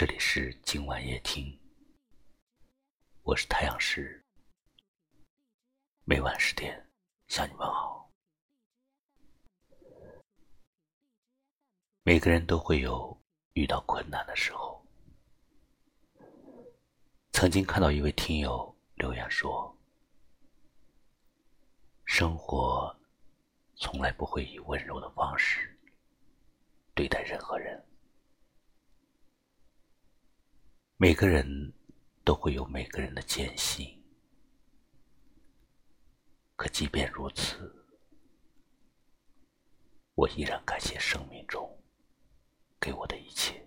这里是今晚夜听，我是太阳石，每晚十点向你问好。每个人都会有遇到困难的时候。曾经看到一位听友留言说：“生活从来不会以温柔的方式对待任何人。”每个人都会有每个人的艰辛，可即便如此，我依然感谢生命中给我的一切，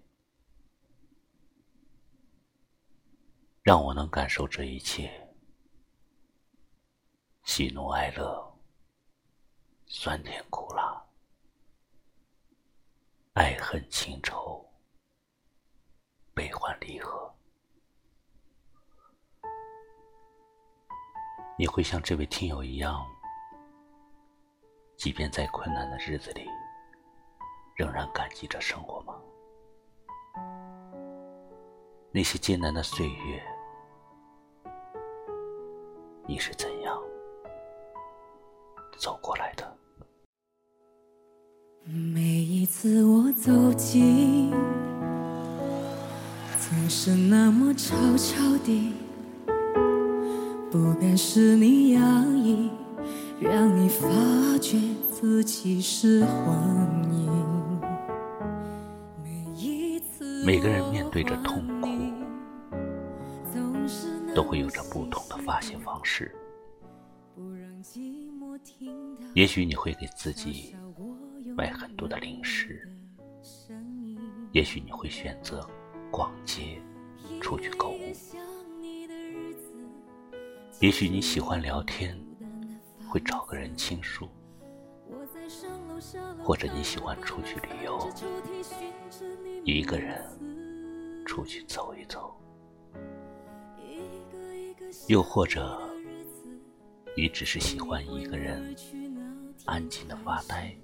让我能感受这一切，喜怒哀乐，酸甜苦辣，爱恨情仇。你会像这位听友一样，即便在困难的日子里，仍然感激着生活吗？那些艰难的岁月，你是怎样走过来的？每一次我走近。总是那么悄悄地，不敢使你压抑，让你发觉自己是幻影。每个人面对着痛苦，都会有着不同的发泄方式。也许你会给自己买很多的零食，也许你会选择。逛街，出去购物。也许你喜欢聊天，会找个人倾诉；或者你喜欢出去旅游，一个人出去走一走；又或者你只是喜欢一个人安静的发呆，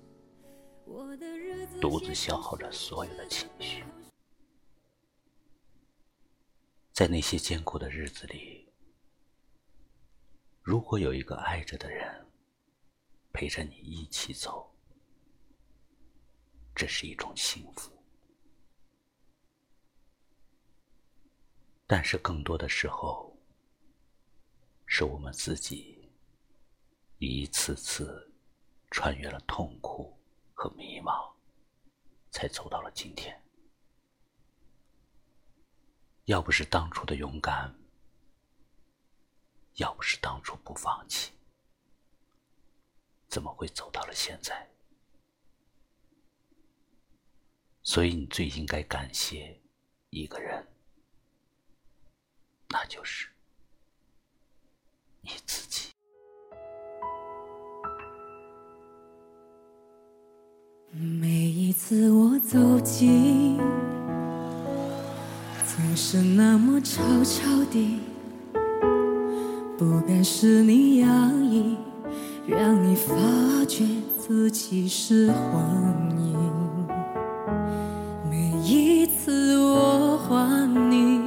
独自消耗着所有的情绪。在那些艰苦的日子里，如果有一个爱着的人陪着你一起走，这是一种幸福。但是更多的时候，是我们自己一次次穿越了痛苦和迷茫，才走到了今天。要不是当初的勇敢，要不是放弃，怎么会走到了现在？所以你最应该感谢一个人，那就是你自己。每一次我走进。总是那么悄悄地，不敢使你压抑，让你发觉自己是幻影。每一次我还你，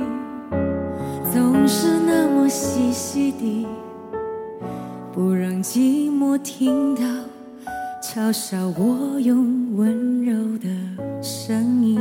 总是那么细细地，不让寂寞听到，嘲笑我用温柔的声音。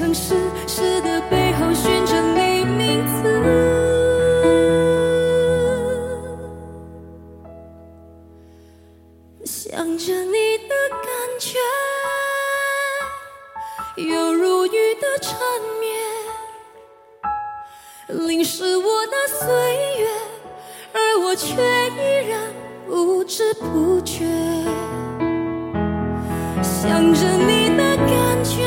城市诗，的背后寻着你名字，想着你的感觉。犹如雨的缠绵，淋湿我的岁月，而我却依然不知不觉想着你的感觉，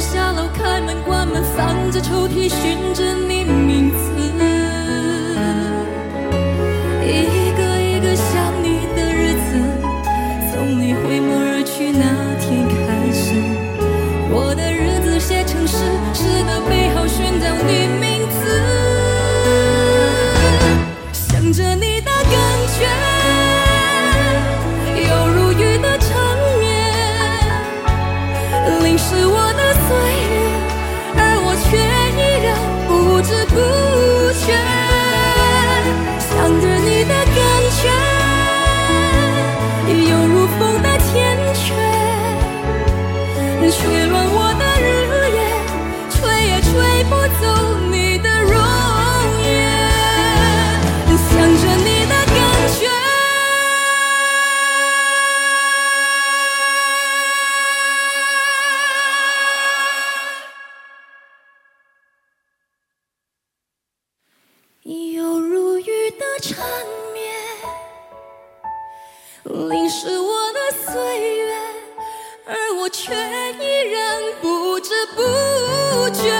下楼开门关门翻着抽屉寻着你名字。淋湿我的岁月而我却依然不知不觉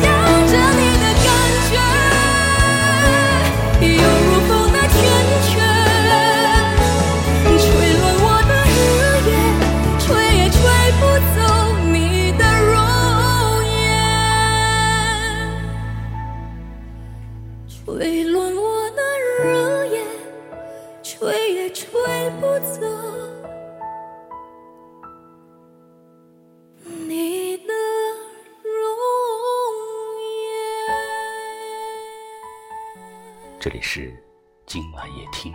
想着你的感觉有如风的缱绻吹乱我的日夜吹也吹不走你的容颜。吹乱我的吹也吹不走你的容颜。这里是今晚夜听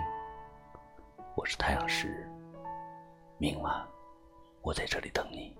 我是太阳石明晚我在这里等你。